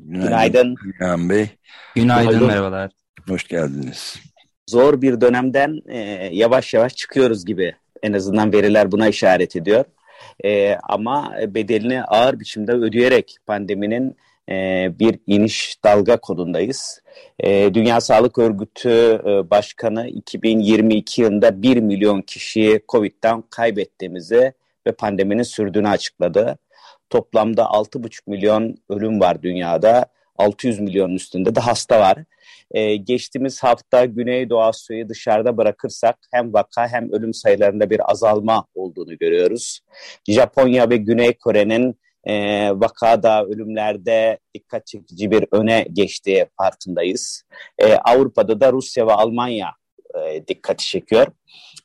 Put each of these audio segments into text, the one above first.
Günaydın. Günaydın Bey. Günaydın, günaydın, merhabalar. Hoş geldiniz. Zor bir dönemden e, yavaş yavaş çıkıyoruz gibi. En azından veriler buna işaret ediyor. E, ama bedelini ağır biçimde ödeyerek pandeminin e, bir iniş dalga kodundayız. E, Dünya Sağlık Örgütü e, Başkanı 2022 yılında 1 milyon kişiyi COVID'den kaybettiğimizi ve pandeminin sürdüğünü açıkladı. Toplamda 6,5 milyon ölüm var dünyada. 600 milyonun üstünde de hasta var. Ee, geçtiğimiz hafta Güneydoğu Asya'yı dışarıda bırakırsak hem vaka hem ölüm sayılarında bir azalma olduğunu görüyoruz. Japonya ve Güney Kore'nin e, vakada, ölümlerde dikkat çekici bir öne geçtiği farkındayız. E, Avrupa'da da Rusya ve Almanya e, dikkati çekiyor.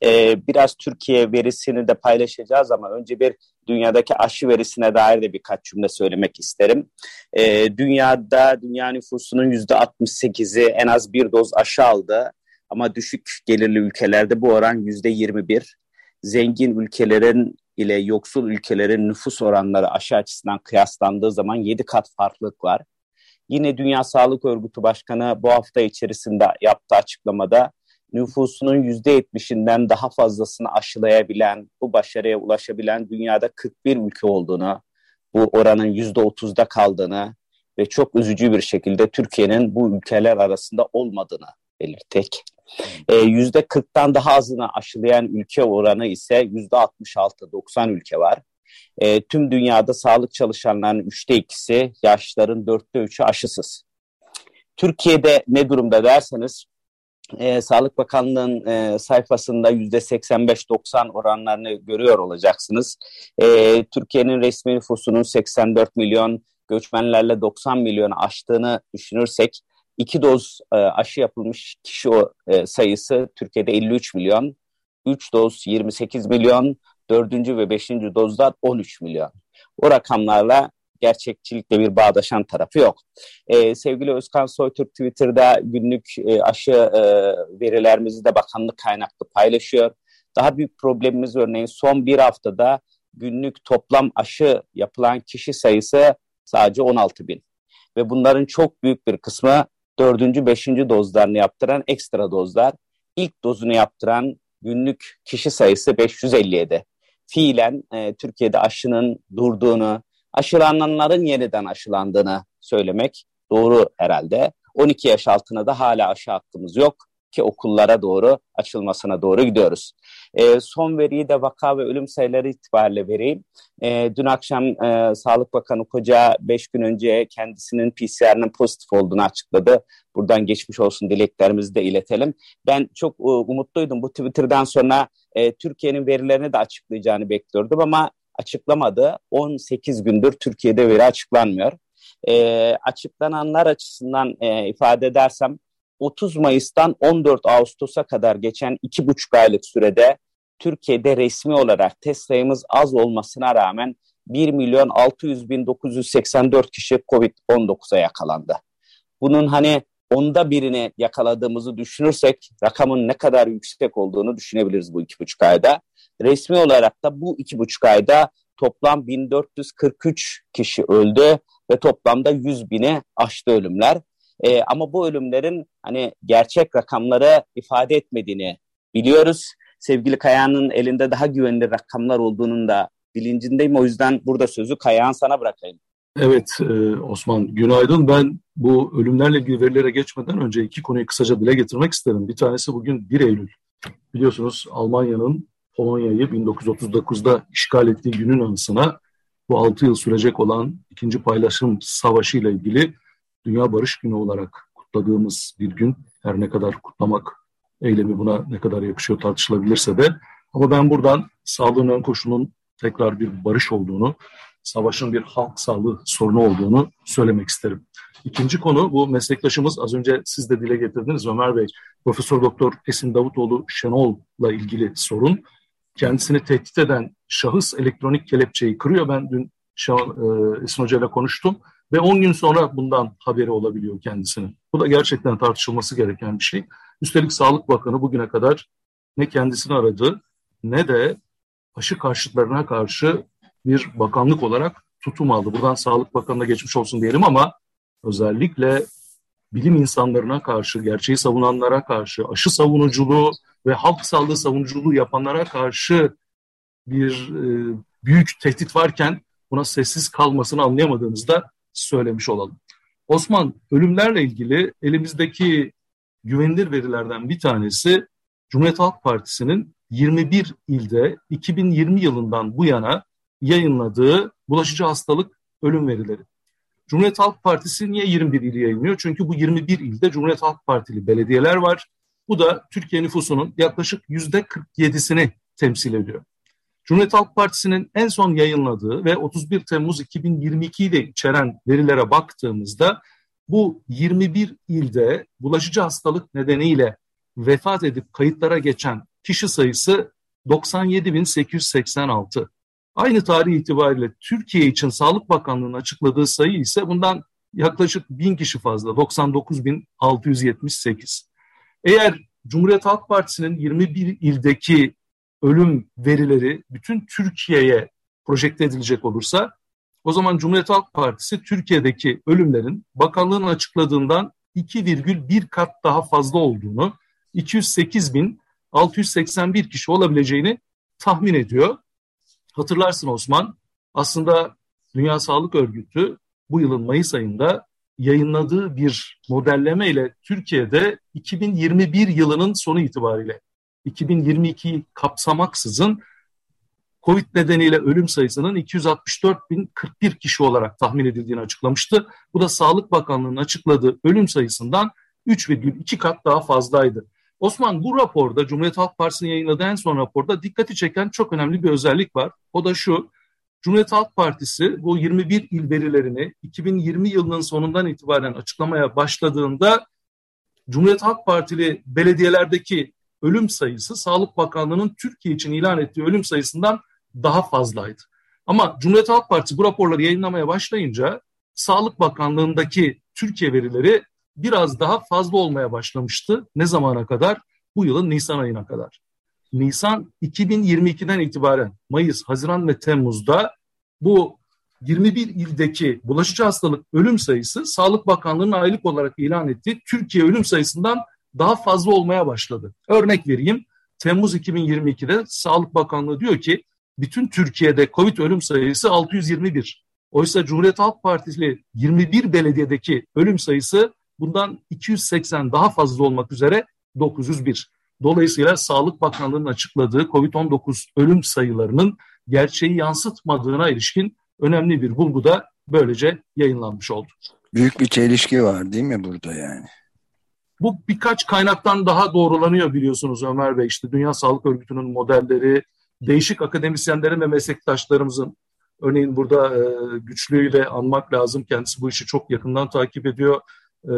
E, biraz Türkiye verisini de paylaşacağız ama önce bir dünyadaki aşı verisine dair de birkaç cümle söylemek isterim. E, dünyada dünya nüfusunun yüzde 68'i en az bir doz aşı aldı ama düşük gelirli ülkelerde bu oran yüzde 21. Zengin ülkelerin ile yoksul ülkelerin nüfus oranları aşı açısından kıyaslandığı zaman 7 kat farklılık var. Yine Dünya Sağlık Örgütü Başkanı bu hafta içerisinde yaptığı açıklamada nüfusunun %70'inden daha fazlasını aşılayabilen, bu başarıya ulaşabilen dünyada 41 ülke olduğunu, bu oranın %30'da kaldığını ve çok üzücü bir şekilde Türkiye'nin bu ülkeler arasında olmadığını belirtek. E, %40'tan daha azını aşılayan ülke oranı ise %66-90 ülke var. E, tüm dünyada sağlık çalışanlarının üçte ikisi, yaşlıların dörtte üçü aşısız. Türkiye'de ne durumda derseniz e, Sağlık Bakanlığı'nın e, sayfasında yüzde 85-90 oranlarını görüyor olacaksınız. E, Türkiye'nin resmi nüfusunun 84 milyon, göçmenlerle 90 milyonu aştığını düşünürsek, iki doz e, aşı yapılmış kişi o, e, sayısı Türkiye'de 53 milyon, 3 doz 28 milyon, 4. ve 5. dozda 13 milyon. O rakamlarla gerçekçilikle bir bağdaşan tarafı yok. Ee, sevgili Özkan Soytürk Twitter'da günlük e, aşı e, verilerimizi de bakanlık kaynaklı paylaşıyor. Daha büyük problemimiz örneğin son bir haftada günlük toplam aşı yapılan kişi sayısı sadece 16 bin. Ve bunların çok büyük bir kısmı dördüncü, beşinci dozlarını yaptıran ekstra dozlar. İlk dozunu yaptıran günlük kişi sayısı 557. Fiilen e, Türkiye'de aşının durduğunu, aşılananların yeniden aşılandığını söylemek doğru herhalde. 12 yaş altına da hala aşı hakkımız yok ki okullara doğru açılmasına doğru gidiyoruz. E, son veriyi de vaka ve ölüm sayıları itibariyle vereyim. E, dün akşam e, Sağlık Bakanı Koca 5 gün önce kendisinin PCR'nin pozitif olduğunu açıkladı. Buradan geçmiş olsun dileklerimizi de iletelim. Ben çok e, umutluydum bu Twitter'dan sonra e, Türkiye'nin verilerini de açıklayacağını bekliyordum ama açıklamadı. 18 gündür Türkiye'de veri açıklanmıyor. E, açıklananlar açısından e, ifade edersem 30 Mayıs'tan 14 Ağustos'a kadar geçen 2,5 aylık sürede Türkiye'de resmi olarak test sayımız az olmasına rağmen 1 milyon 600 bin 984 kişi COVID-19'a yakalandı. Bunun hani onda birini yakaladığımızı düşünürsek rakamın ne kadar yüksek olduğunu düşünebiliriz bu iki buçuk ayda. Resmi olarak da bu iki buçuk ayda toplam 1443 kişi öldü ve toplamda 100 bini aştı ölümler. Ee, ama bu ölümlerin hani gerçek rakamları ifade etmediğini biliyoruz. Sevgili Kaya'nın elinde daha güvenilir rakamlar olduğunun da bilincindeyim. O yüzden burada sözü Kaya'nın sana bırakayım. Evet e, Osman günaydın. Ben bu ölümlerle ilgili verilere geçmeden önce iki konuyu kısaca dile getirmek isterim. Bir tanesi bugün 1 Eylül. Biliyorsunuz Almanya'nın Polonya'yı 1939'da işgal ettiği günün anısına bu 6 yıl sürecek olan ikinci paylaşım savaşı ile ilgili Dünya Barış Günü olarak kutladığımız bir gün. Her ne kadar kutlamak eylemi buna ne kadar yakışıyor tartışılabilirse de. Ama ben buradan sağlığın ön koşulunun tekrar bir barış olduğunu savaşın bir halk sağlığı sorunu olduğunu söylemek isterim. İkinci konu bu meslektaşımız az önce siz de dile getirdiniz Ömer Bey. Profesör Doktor Esin Davutoğlu Şenol'la ilgili sorun. Kendisini tehdit eden şahıs elektronik kelepçeyi kırıyor. Ben dün Şenol, e, Esin Hoca ile konuştum ve 10 gün sonra bundan haberi olabiliyor kendisinin. Bu da gerçekten tartışılması gereken bir şey. Üstelik Sağlık Bakanı bugüne kadar ne kendisini aradı ne de aşı karşıtlarına karşı bir bakanlık olarak tutum aldı. Buradan Sağlık Bakanı'na geçmiş olsun diyelim ama özellikle bilim insanlarına karşı, gerçeği savunanlara karşı, aşı savunuculuğu ve halk sağlığı savunuculuğu yapanlara karşı bir e, büyük tehdit varken buna sessiz kalmasını anlayamadığımızda söylemiş olalım. Osman, ölümlerle ilgili elimizdeki güvenilir verilerden bir tanesi Cumhuriyet Halk Partisi'nin 21 ilde 2020 yılından bu yana yayınladığı bulaşıcı hastalık ölüm verileri. Cumhuriyet Halk Partisi niye 21 ili yayınlıyor? Çünkü bu 21 ilde Cumhuriyet Halk Partili belediyeler var. Bu da Türkiye nüfusunun yaklaşık %47'sini temsil ediyor. Cumhuriyet Halk Partisi'nin en son yayınladığı ve 31 Temmuz 2022'yi de içeren verilere baktığımızda bu 21 ilde bulaşıcı hastalık nedeniyle vefat edip kayıtlara geçen kişi sayısı 97.886. Aynı tarih itibariyle Türkiye için Sağlık Bakanlığı'nın açıkladığı sayı ise bundan yaklaşık 1000 kişi fazla 99.678. Eğer Cumhuriyet Halk Partisi'nin 21 ildeki ölüm verileri bütün Türkiye'ye projekte edilecek olursa o zaman Cumhuriyet Halk Partisi Türkiye'deki ölümlerin bakanlığın açıkladığından 2,1 kat daha fazla olduğunu 208.681 kişi olabileceğini tahmin ediyor. Hatırlarsın Osman, aslında Dünya Sağlık Örgütü bu yılın Mayıs ayında yayınladığı bir modelleme ile Türkiye'de 2021 yılının sonu itibariyle 2022'yi kapsamaksızın Covid nedeniyle ölüm sayısının 264.041 kişi olarak tahmin edildiğini açıklamıştı. Bu da Sağlık Bakanlığı'nın açıkladığı ölüm sayısından 3,2 kat daha fazlaydı. Osman bu raporda Cumhuriyet Halk Partisi'nin yayınladığı en son raporda dikkati çeken çok önemli bir özellik var. O da şu. Cumhuriyet Halk Partisi bu 21 il verilerini 2020 yılının sonundan itibaren açıklamaya başladığında Cumhuriyet Halk Partili belediyelerdeki ölüm sayısı Sağlık Bakanlığı'nın Türkiye için ilan ettiği ölüm sayısından daha fazlaydı. Ama Cumhuriyet Halk Partisi bu raporları yayınlamaya başlayınca Sağlık Bakanlığı'ndaki Türkiye verileri biraz daha fazla olmaya başlamıştı. Ne zamana kadar? Bu yılın Nisan ayına kadar. Nisan 2022'den itibaren Mayıs, Haziran ve Temmuz'da bu 21 ildeki bulaşıcı hastalık ölüm sayısı Sağlık Bakanlığı'nın aylık olarak ilan ettiği Türkiye ölüm sayısından daha fazla olmaya başladı. Örnek vereyim. Temmuz 2022'de Sağlık Bakanlığı diyor ki bütün Türkiye'de Covid ölüm sayısı 621. Oysa Cumhuriyet Halk Partisi 21 belediyedeki ölüm sayısı bundan 280 daha fazla olmak üzere 901. Dolayısıyla Sağlık Bakanlığı'nın açıkladığı COVID-19 ölüm sayılarının gerçeği yansıtmadığına ilişkin önemli bir bulgu da böylece yayınlanmış oldu. Büyük bir çelişki var değil mi burada yani? Bu birkaç kaynaktan daha doğrulanıyor biliyorsunuz Ömer Bey. İşte Dünya Sağlık Örgütü'nün modelleri, değişik akademisyenlerin ve meslektaşlarımızın örneğin burada e, güçlüyle anmak lazım. Kendisi bu işi çok yakından takip ediyor. E,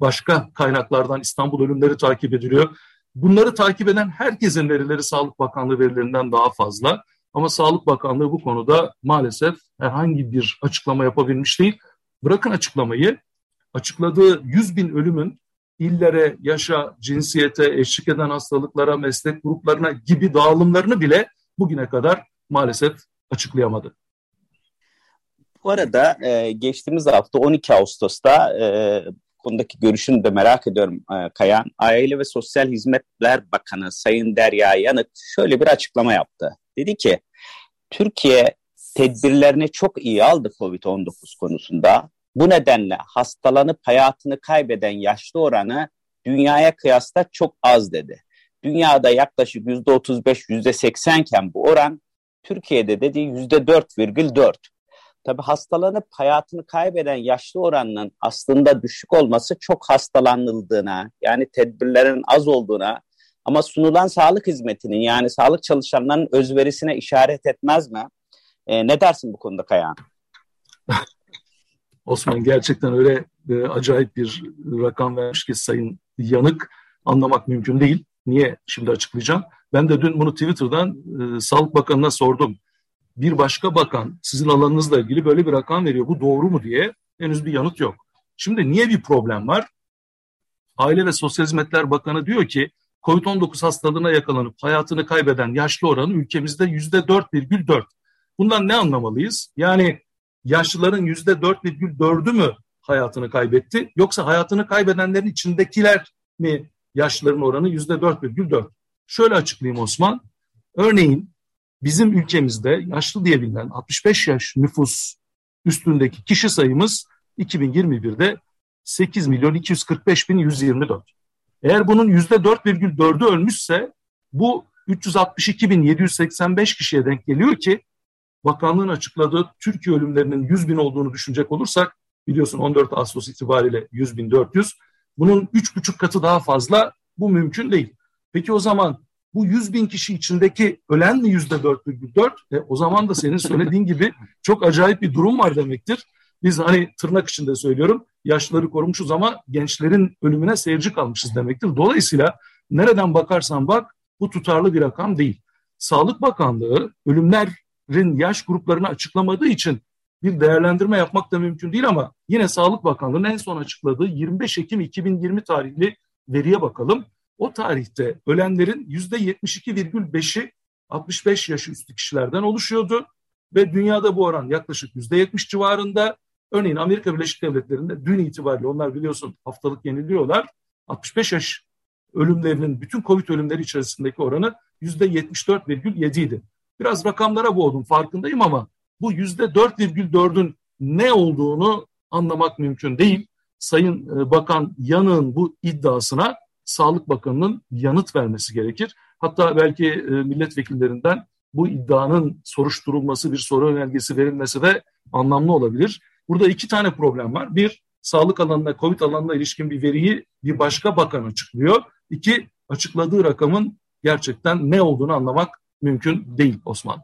başka kaynaklardan İstanbul ölümleri takip ediliyor. Bunları takip eden herkesin verileri Sağlık Bakanlığı verilerinden daha fazla. Ama Sağlık Bakanlığı bu konuda maalesef herhangi bir açıklama yapabilmiş değil. Bırakın açıklamayı, açıkladığı 100 bin ölümün illere, yaşa, cinsiyete, eşlik eden hastalıklara, meslek gruplarına gibi dağılımlarını bile bugüne kadar maalesef açıklayamadı. Bu arada e, geçtiğimiz hafta 12 Ağustos'ta e, konudaki görüşünü de merak ediyorum e, Kayan. Aile ve Sosyal Hizmetler Bakanı Sayın Derya Yanık şöyle bir açıklama yaptı. Dedi ki Türkiye tedbirlerini çok iyi aldı COVID-19 konusunda. Bu nedenle hastalanıp hayatını kaybeden yaşlı oranı dünyaya kıyasla çok az dedi. Dünyada yaklaşık %35, %80 iken bu oran Türkiye'de dediği %4,4. Tabi hastalanıp hayatını kaybeden yaşlı oranının aslında düşük olması çok hastalanıldığına, yani tedbirlerin az olduğuna ama sunulan sağlık hizmetinin yani sağlık çalışanlarının özverisine işaret etmez mi? E, ne dersin bu konuda Kayahan? Osman gerçekten öyle e, acayip bir rakam vermiş ki Sayın Yanık anlamak mümkün değil. Niye? Şimdi açıklayacağım. Ben de dün bunu Twitter'dan e, Sağlık Bakanı'na sordum. Bir başka bakan sizin alanınızla ilgili böyle bir rakam veriyor. Bu doğru mu diye henüz bir yanıt yok. Şimdi niye bir problem var? Aile ve Sosyal Hizmetler Bakanı diyor ki COVID-19 hastalığına yakalanıp hayatını kaybeden yaşlı oranı ülkemizde yüzde 4,4. Bundan ne anlamalıyız? Yani yaşlıların yüzde 4,4'ü mü hayatını kaybetti? Yoksa hayatını kaybedenlerin içindekiler mi yaşlıların oranı yüzde 4,4? Şöyle açıklayayım Osman. Örneğin bizim ülkemizde yaşlı diye bilinen 65 yaş nüfus üstündeki kişi sayımız 2021'de 8 milyon 245 bin 124. Eğer bunun yüzde 4,4'ü ölmüşse bu 362 bin 785 kişiye denk geliyor ki bakanlığın açıkladığı Türkiye ölümlerinin 100 bin olduğunu düşünecek olursak biliyorsun 14 Ağustos itibariyle 100 bin 400 bunun 3,5 katı daha fazla bu mümkün değil. Peki o zaman bu 100 bin kişi içindeki ölen mi yüzde 4,4? E, o zaman da senin söylediğin gibi çok acayip bir durum var demektir. Biz hani tırnak içinde söylüyorum yaşlıları korumuşuz ama gençlerin ölümüne seyirci kalmışız demektir. Dolayısıyla nereden bakarsan bak bu tutarlı bir rakam değil. Sağlık Bakanlığı ölümlerin yaş gruplarını açıklamadığı için bir değerlendirme yapmak da mümkün değil ama yine Sağlık Bakanlığı'nın en son açıkladığı 25 Ekim 2020 tarihli veriye bakalım. O tarihte ölenlerin %72,5'i 65 yaş üstü kişilerden oluşuyordu ve dünyada bu oran yaklaşık %70 civarında. Örneğin Amerika Birleşik Devletleri'nde dün itibariyle onlar biliyorsun haftalık yeniliyorlar. 65 yaş ölümlerinin bütün Covid ölümleri içerisindeki oranı %74,7 idi. Biraz rakamlara boğdum farkındayım ama bu %4,4'ün ne olduğunu anlamak mümkün değil. Sayın e, Bakan Yanık'ın bu iddiasına Sağlık Bakanı'nın yanıt vermesi gerekir. Hatta belki e, milletvekillerinden bu iddianın soruşturulması, bir soru önergesi verilmesi de anlamlı olabilir. Burada iki tane problem var. Bir, sağlık alanına, COVID alanına ilişkin bir veriyi bir başka bakan açıklıyor. İki, açıkladığı rakamın gerçekten ne olduğunu anlamak mümkün değil Osman.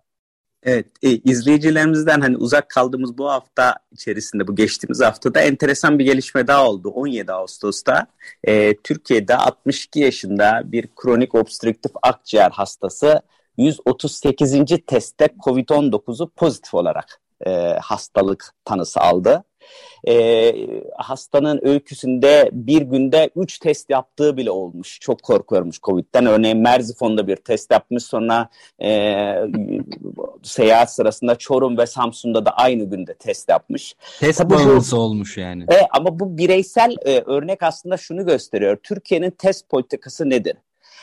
Evet, e, izleyicilerimizden hani uzak kaldığımız bu hafta içerisinde, bu geçtiğimiz haftada enteresan bir gelişme daha oldu. 17 Ağustos'ta e, Türkiye'de 62 yaşında bir kronik obstrüktif akciğer hastası 138. testte COVID-19'u pozitif olarak e, hastalık tanısı aldı. E, hastanın öyküsünde bir günde 3 test yaptığı bile olmuş. Çok korkuyormuş Covid'den. Örneğin Merzifon'da bir test yapmış sonra e, seyahat sırasında Çorum ve Samsun'da da aynı günde test yapmış. Test Tabii bağımlısı olmuş yani. E, ama bu bireysel e, örnek aslında şunu gösteriyor. Türkiye'nin test politikası nedir?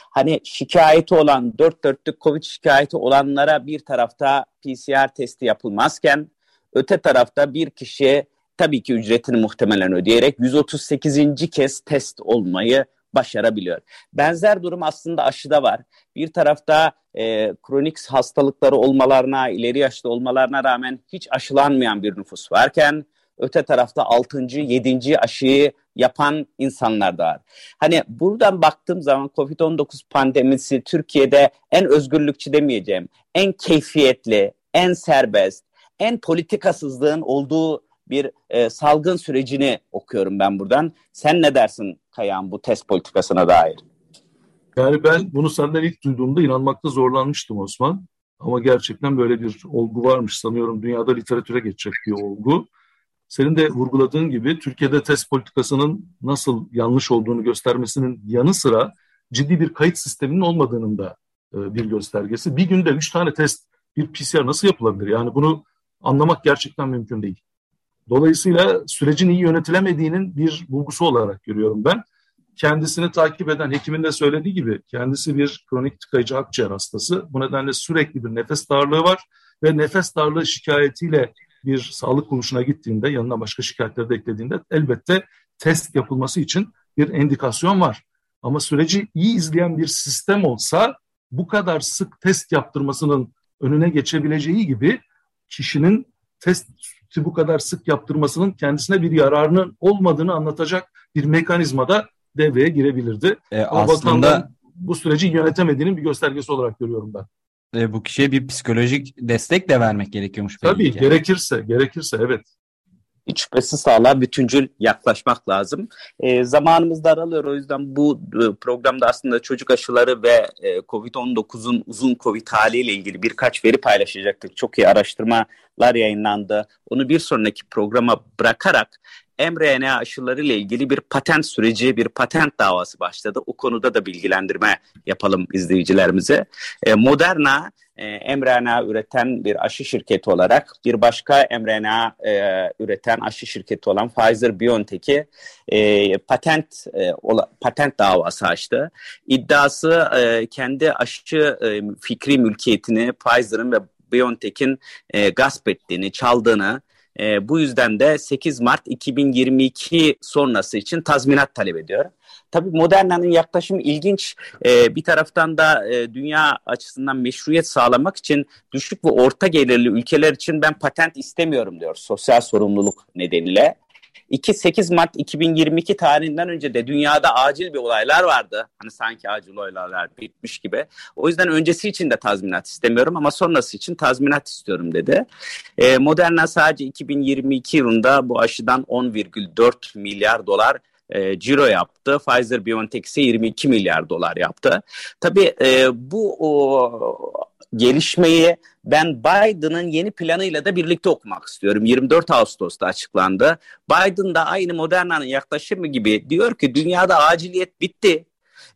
Hani şikayeti olan, dört dörtlük COVID şikayeti olanlara bir tarafta PCR testi yapılmazken öte tarafta bir kişi tabii ki ücretini muhtemelen ödeyerek 138. kez test olmayı başarabiliyor. Benzer durum aslında aşıda var. Bir tarafta e, kronik hastalıkları olmalarına, ileri yaşta olmalarına rağmen hiç aşılanmayan bir nüfus varken öte tarafta 6. 7. aşıyı yapan insanlar da var. Hani buradan baktığım zaman COVID-19 pandemisi Türkiye'de en özgürlükçü demeyeceğim, en keyfiyetli, en serbest, en politikasızlığın olduğu bir e, salgın sürecini okuyorum ben buradan. Sen ne dersin Kayan bu test politikasına dair? Yani ben bunu senden ilk duyduğumda inanmakta zorlanmıştım Osman. Ama gerçekten böyle bir olgu varmış sanıyorum. Dünyada literatüre geçecek bir olgu. Senin de vurguladığın gibi Türkiye'de test politikasının nasıl yanlış olduğunu göstermesinin yanı sıra ciddi bir kayıt sisteminin olmadığının da e, bir göstergesi. Bir günde üç tane test, bir PCR nasıl yapılabilir? Yani bunu anlamak gerçekten mümkün değil. Dolayısıyla sürecin iyi yönetilemediğinin bir bulgusu olarak görüyorum ben. Kendisini takip eden hekimin de söylediği gibi kendisi bir kronik tıkayıcı akciğer hastası. Bu nedenle sürekli bir nefes darlığı var ve nefes darlığı şikayetiyle bir sağlık kuruluşuna gittiğinde yanına başka şikayetleri de eklediğinde elbette test yapılması için bir endikasyon var. Ama süreci iyi izleyen bir sistem olsa bu kadar sık test yaptırmasının önüne geçebileceği gibi kişinin testi bu kadar sık yaptırmasının kendisine bir yararının olmadığını anlatacak bir mekanizma da devreye girebilirdi. E, aslında bu süreci yönetemediğinin bir göstergesi olarak görüyorum ben. e, bu kişiye bir psikolojik destek de vermek gerekiyormuş. Tabii ki. gerekirse, gerekirse evet hiç şüphesiz sağlığa bütüncül yaklaşmak lazım. E, zamanımız daralıyor o yüzden bu e, programda aslında çocuk aşıları ve e, COVID-19'un uzun COVID haliyle ilgili birkaç veri paylaşacaktık. Çok iyi araştırmalar yayınlandı. Onu bir sonraki programa bırakarak mRNA aşıları ile ilgili bir patent süreci, bir patent davası başladı. O konuda da bilgilendirme yapalım izleyicilerimize. E, Moderna e, mRNA üreten bir aşı şirketi olarak bir başka mRNA e, üreten aşı şirketi olan Pfizer-BioNTech'i e, patent e, ola, patent davası açtı. İddiası e, kendi aşı e, fikri mülkiyetini Pfizer'ın ve BioNTech'in e, gasp ettiğini, çaldığını, e, bu yüzden de 8 Mart 2022 sonrası için tazminat talep ediyor. Tabii Moderna'nın yaklaşımı ilginç. E, bir taraftan da e, dünya açısından meşruiyet sağlamak için düşük ve orta gelirli ülkeler için ben patent istemiyorum diyor sosyal sorumluluk nedeniyle. 2-8 Mart 2022 tarihinden önce de dünyada acil bir olaylar vardı. Hani sanki acil olaylar bitmiş gibi. O yüzden öncesi için de tazminat istemiyorum ama sonrası için tazminat istiyorum dedi. E, Moderna sadece 2022 yılında bu aşıdan 10,4 milyar dolar e, ciro yaptı. Pfizer BioNTech ise 22 milyar dolar yaptı. Tabii e, bu o, gelişmeyi ben Biden'ın yeni planıyla da birlikte okumak istiyorum. 24 Ağustos'ta açıklandı. Biden da aynı Moderna'nın yaklaşımı gibi diyor ki dünyada aciliyet bitti.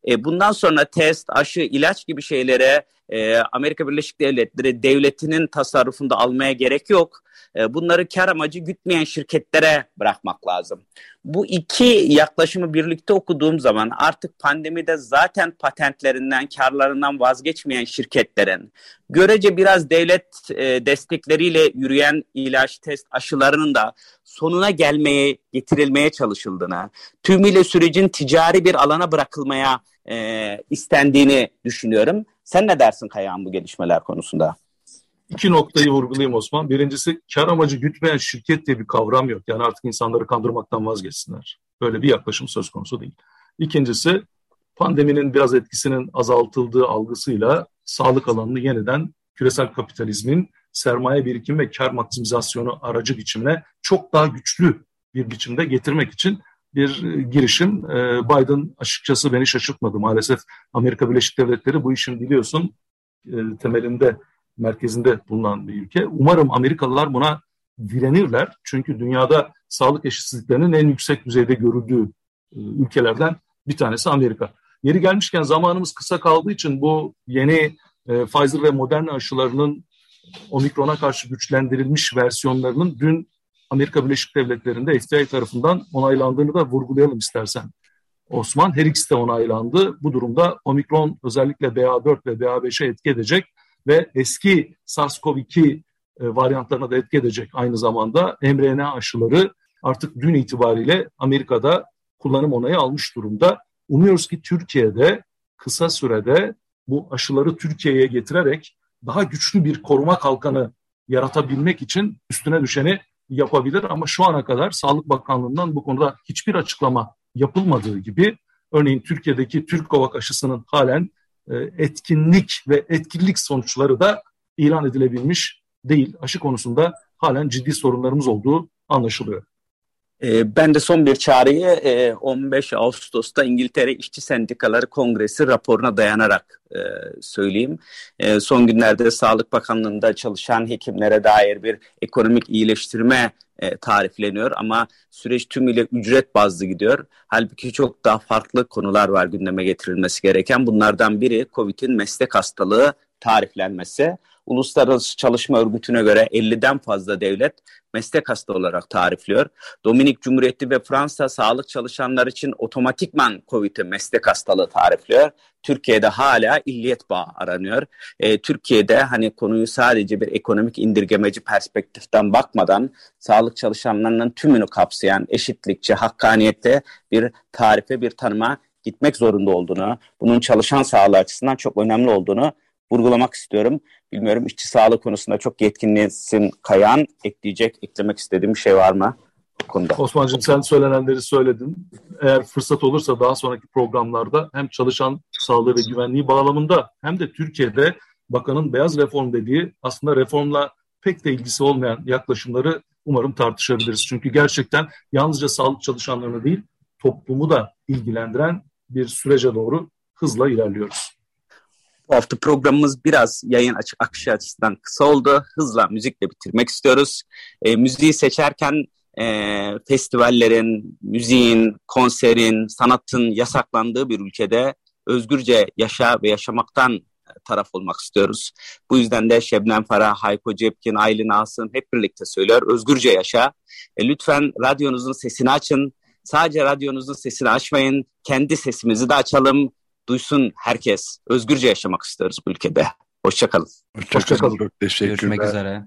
E, bundan sonra test, aşı, ilaç gibi şeylere e, Amerika Birleşik Devletleri devletinin tasarrufunda almaya gerek yok. E, bunları kar amacı gütmeyen şirketlere bırakmak lazım. Bu iki yaklaşımı birlikte okuduğum zaman artık pandemide zaten patentlerinden, karlarından vazgeçmeyen şirketlerin görece biraz devlet e, destekleriyle yürüyen ilaç, test aşılarının da sonuna gelmeye, getirilmeye çalışıldığını, tümüyle sürecin ticari bir alana bırakılmaya e, istendiğini düşünüyorum. Sen ne dersin Kayahan bu gelişmeler konusunda? İki noktayı vurgulayayım Osman. Birincisi kar amacı gütmeyen şirket diye bir kavram yok. Yani artık insanları kandırmaktan vazgeçsinler. Böyle bir yaklaşım söz konusu değil. İkincisi pandeminin biraz etkisinin azaltıldığı algısıyla sağlık alanını yeniden küresel kapitalizmin sermaye birikim ve kar maksimizasyonu aracı biçimine çok daha güçlü bir biçimde getirmek için bir e, girişim. E, Biden açıkçası beni şaşırtmadı. Maalesef Amerika Birleşik Devletleri bu işin biliyorsun e, temelinde, merkezinde bulunan bir ülke. Umarım Amerikalılar buna direnirler. Çünkü dünyada sağlık eşitsizliklerinin en yüksek düzeyde görüldüğü ülkelerden bir tanesi Amerika. Yeri gelmişken zamanımız kısa kaldığı için bu yeni Pfizer ve Moderna aşılarının omikrona karşı güçlendirilmiş versiyonlarının dün Amerika Birleşik Devletleri'nde FDA tarafından onaylandığını da vurgulayalım istersen. Osman her ikisi de onaylandı. Bu durumda omikron özellikle BA4 ve BA5'e etki edecek ve eski SARS-CoV-2 e, varyantlarına da etki edecek aynı zamanda mRNA aşıları artık dün itibariyle Amerika'da kullanım onayı almış durumda. Umuyoruz ki Türkiye'de kısa sürede bu aşıları Türkiye'ye getirerek daha güçlü bir koruma kalkanı yaratabilmek için üstüne düşeni yapabilir ama şu ana kadar Sağlık Bakanlığı'ndan bu konuda hiçbir açıklama yapılmadığı gibi örneğin Türkiye'deki Türkovak aşısının halen e, etkinlik ve etkinlik sonuçları da ilan edilebilmiş değil. Aşı konusunda halen ciddi sorunlarımız olduğu anlaşılıyor. Ee, ben de son bir çağrıyı 15 e, Ağustos'ta İngiltere İşçi Sendikaları Kongresi raporuna dayanarak e, söyleyeyim. E, son günlerde Sağlık Bakanlığı'nda çalışan hekimlere dair bir ekonomik iyileştirme tarifleniyor ama süreç tümüyle ücret bazlı gidiyor. Halbuki çok daha farklı konular var gündeme getirilmesi gereken. Bunlardan biri COVID'in meslek hastalığı tariflenmesi. Uluslararası Çalışma Örgütü'ne göre 50'den fazla devlet meslek hasta olarak tarifliyor. Dominik Cumhuriyeti ve Fransa sağlık çalışanlar için otomatikman COVID'i meslek hastalığı tarifliyor. Türkiye'de hala illiyet bağı aranıyor. E, Türkiye'de hani konuyu sadece bir ekonomik indirgemeci perspektiften bakmadan sağlık çalışanlarının tümünü kapsayan eşitlikçi, hakkaniyette bir tarife, bir tanıma gitmek zorunda olduğunu, bunun çalışan sağlığı açısından çok önemli olduğunu vurgulamak istiyorum. Bilmiyorum işçi sağlığı konusunda çok yetkinlisin Kayan. Ekleyecek, eklemek istediğim bir şey var mı? konuda. Osman'cığım sen söylenenleri söyledin. Eğer fırsat olursa daha sonraki programlarda hem çalışan sağlığı ve güvenliği bağlamında hem de Türkiye'de bakanın beyaz reform dediği aslında reformla pek de ilgisi olmayan yaklaşımları umarım tartışabiliriz. Çünkü gerçekten yalnızca sağlık çalışanlarını değil toplumu da ilgilendiren bir sürece doğru hızla ilerliyoruz. Bu hafta programımız biraz yayın açık akışı açısından kısa oldu. Hızla müzikle bitirmek istiyoruz. E, müziği seçerken e, festivallerin, müziğin, konserin, sanatın yasaklandığı bir ülkede özgürce yaşa ve yaşamaktan taraf olmak istiyoruz. Bu yüzden de Şebnem Farah, Hayko Cepkin, Aylin Asım hep birlikte söylüyor. Özgürce yaşa. E, lütfen radyonuzun sesini açın. Sadece radyonuzun sesini açmayın. Kendi sesimizi de açalım. Duysun herkes. Özgürce yaşamak istiyoruz bu ülkede. Hoşçakalın. Hoşçakalın. Hoşça Çok teşekkürler. Görüşmek üzere.